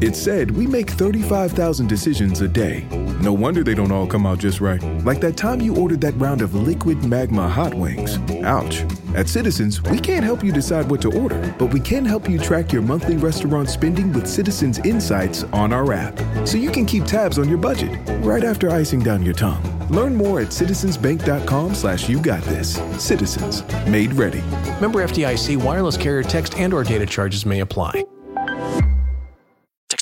It said we make 35,000 decisions a day. No wonder they don't all come out just right. Like that time you ordered that round of liquid magma hot wings. Ouch. At Citizens, we can't help you decide what to order, but we can help you track your monthly restaurant spending with Citizens Insights on our app. So you can keep tabs on your budget right after icing down your tongue. Learn more at citizensbank.com slash you got this. Citizens. Made ready. Member FDIC wireless carrier text and or data charges may apply.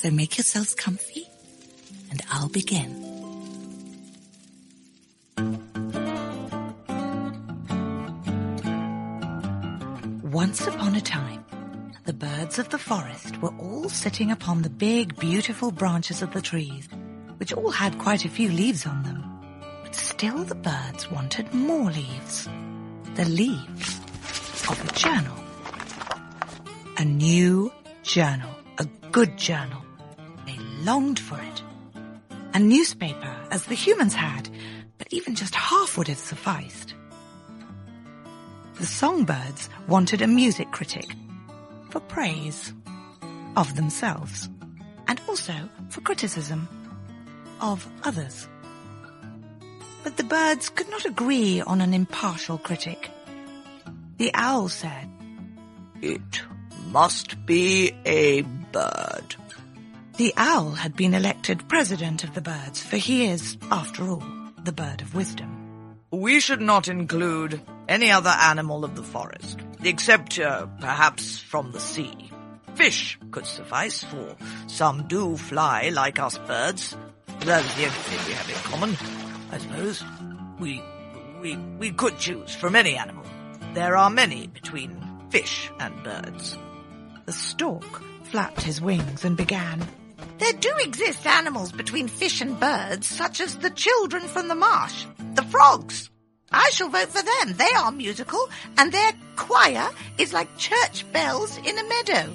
So make yourselves comfy, and I'll begin. Once upon a time, the birds of the forest were all sitting upon the big, beautiful branches of the trees, which all had quite a few leaves on them. But still the birds wanted more leaves. The leaves of a journal. A new journal. A good journal. Longed for it. A newspaper, as the humans had, but even just half would have sufficed. The songbirds wanted a music critic for praise of themselves and also for criticism of others. But the birds could not agree on an impartial critic. The owl said, It must be a bird. The owl had been elected president of the birds, for he is, after all, the bird of wisdom. We should not include any other animal of the forest, except uh, perhaps from the sea. Fish could suffice, for some do fly like us birds. That's the only thing we have in common, I suppose. We, we, we could choose from any animal. There are many between fish and birds. The stork flapped his wings and began. There do exist animals between fish and birds, such as the children from the marsh, the frogs. I shall vote for them. They are musical, and their choir is like church bells in a meadow.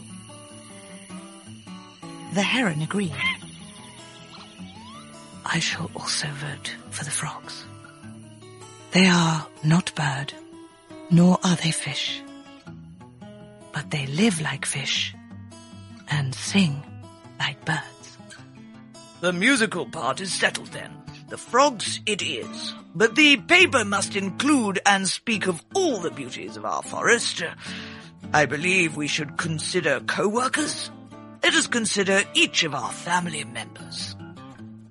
The heron agreed. I shall also vote for the frogs. They are not bird, nor are they fish. But they live like fish and sing like birds. The musical part is settled then. The frogs it is. But the paper must include and speak of all the beauties of our forest. I believe we should consider co-workers. Let us consider each of our family members.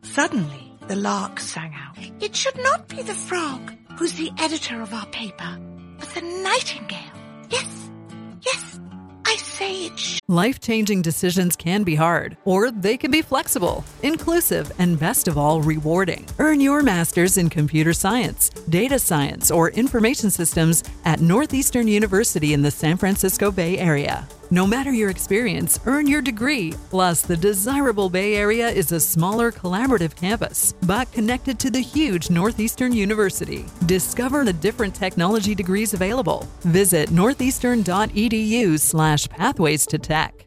Suddenly, the lark sang out. It should not be the frog who's the editor of our paper, but the nightingale. Yes, yes, Life changing decisions can be hard, or they can be flexible, inclusive, and best of all, rewarding. Earn your master's in computer science, data science, or information systems at Northeastern University in the San Francisco Bay Area. No matter your experience, earn your degree. Plus, the desirable Bay Area is a smaller, collaborative campus, but connected to the huge Northeastern University. Discover the different technology degrees available. Visit northeastern.edu slash pathways to tech.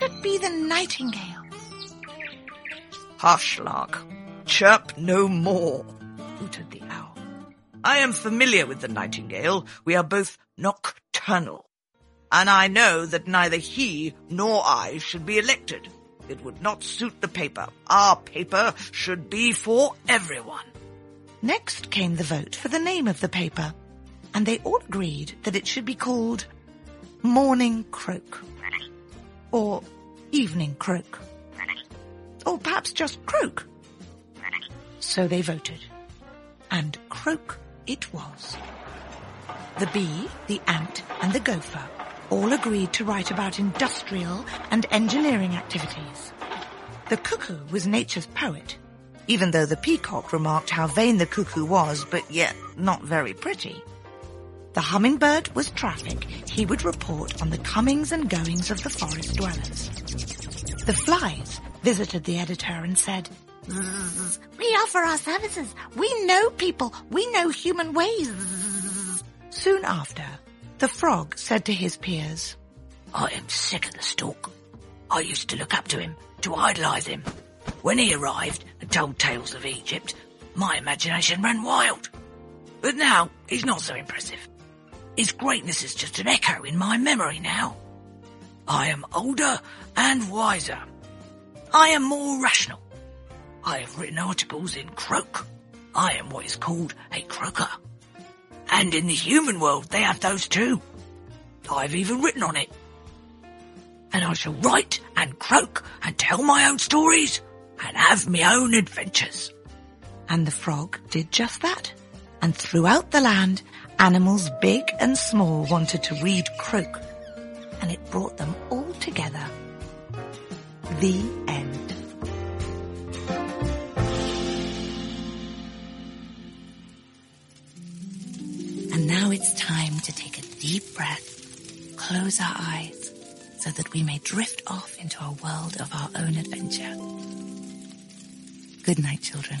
Could be the nightingale. Hush, lark. Chirp no more, hooted the owl. I am familiar with the nightingale. We are both nocturnal. And I know that neither he nor I should be elected. It would not suit the paper. Our paper should be for everyone. Next came the vote for the name of the paper, and they all agreed that it should be called Morning Croak, or Evening Croak, or perhaps just Croak. So they voted, and Croak it was. The bee, the ant, and the gopher all agreed to write about industrial and engineering activities. The cuckoo was nature's poet, even though the peacock remarked how vain the cuckoo was, but yet not very pretty. The hummingbird was traffic. He would report on the comings and goings of the forest dwellers. The flies visited the editor and said, we offer our services. We know people. We know human ways. Soon after, the frog said to his peers, I am sick of the stork. I used to look up to him, to idolize him. When he arrived and told tales of Egypt, my imagination ran wild. But now, he's not so impressive. His greatness is just an echo in my memory now. I am older and wiser. I am more rational. I have written articles in croak. I am what is called a croaker. And in the human world, they have those too. I've even written on it. And I shall write and croak and tell my own stories and have my own adventures. and the frog did just that. And throughout the land, animals big and small wanted to read croak, and it brought them all together. The end. And now it's time to take a deep breath, close our eyes, so that we may drift off into a world of our own adventure. Good night, children.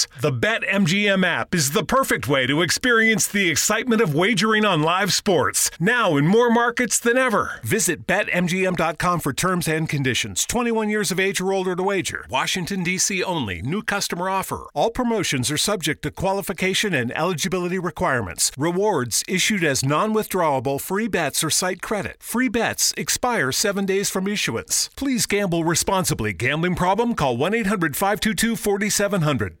The BetMGM app is the perfect way to experience the excitement of wagering on live sports, now in more markets than ever. Visit BetMGM.com for terms and conditions. 21 years of age or older to wager. Washington, D.C. only. New customer offer. All promotions are subject to qualification and eligibility requirements. Rewards issued as non withdrawable free bets or site credit. Free bets expire seven days from issuance. Please gamble responsibly. Gambling problem? Call 1 800 522 4700.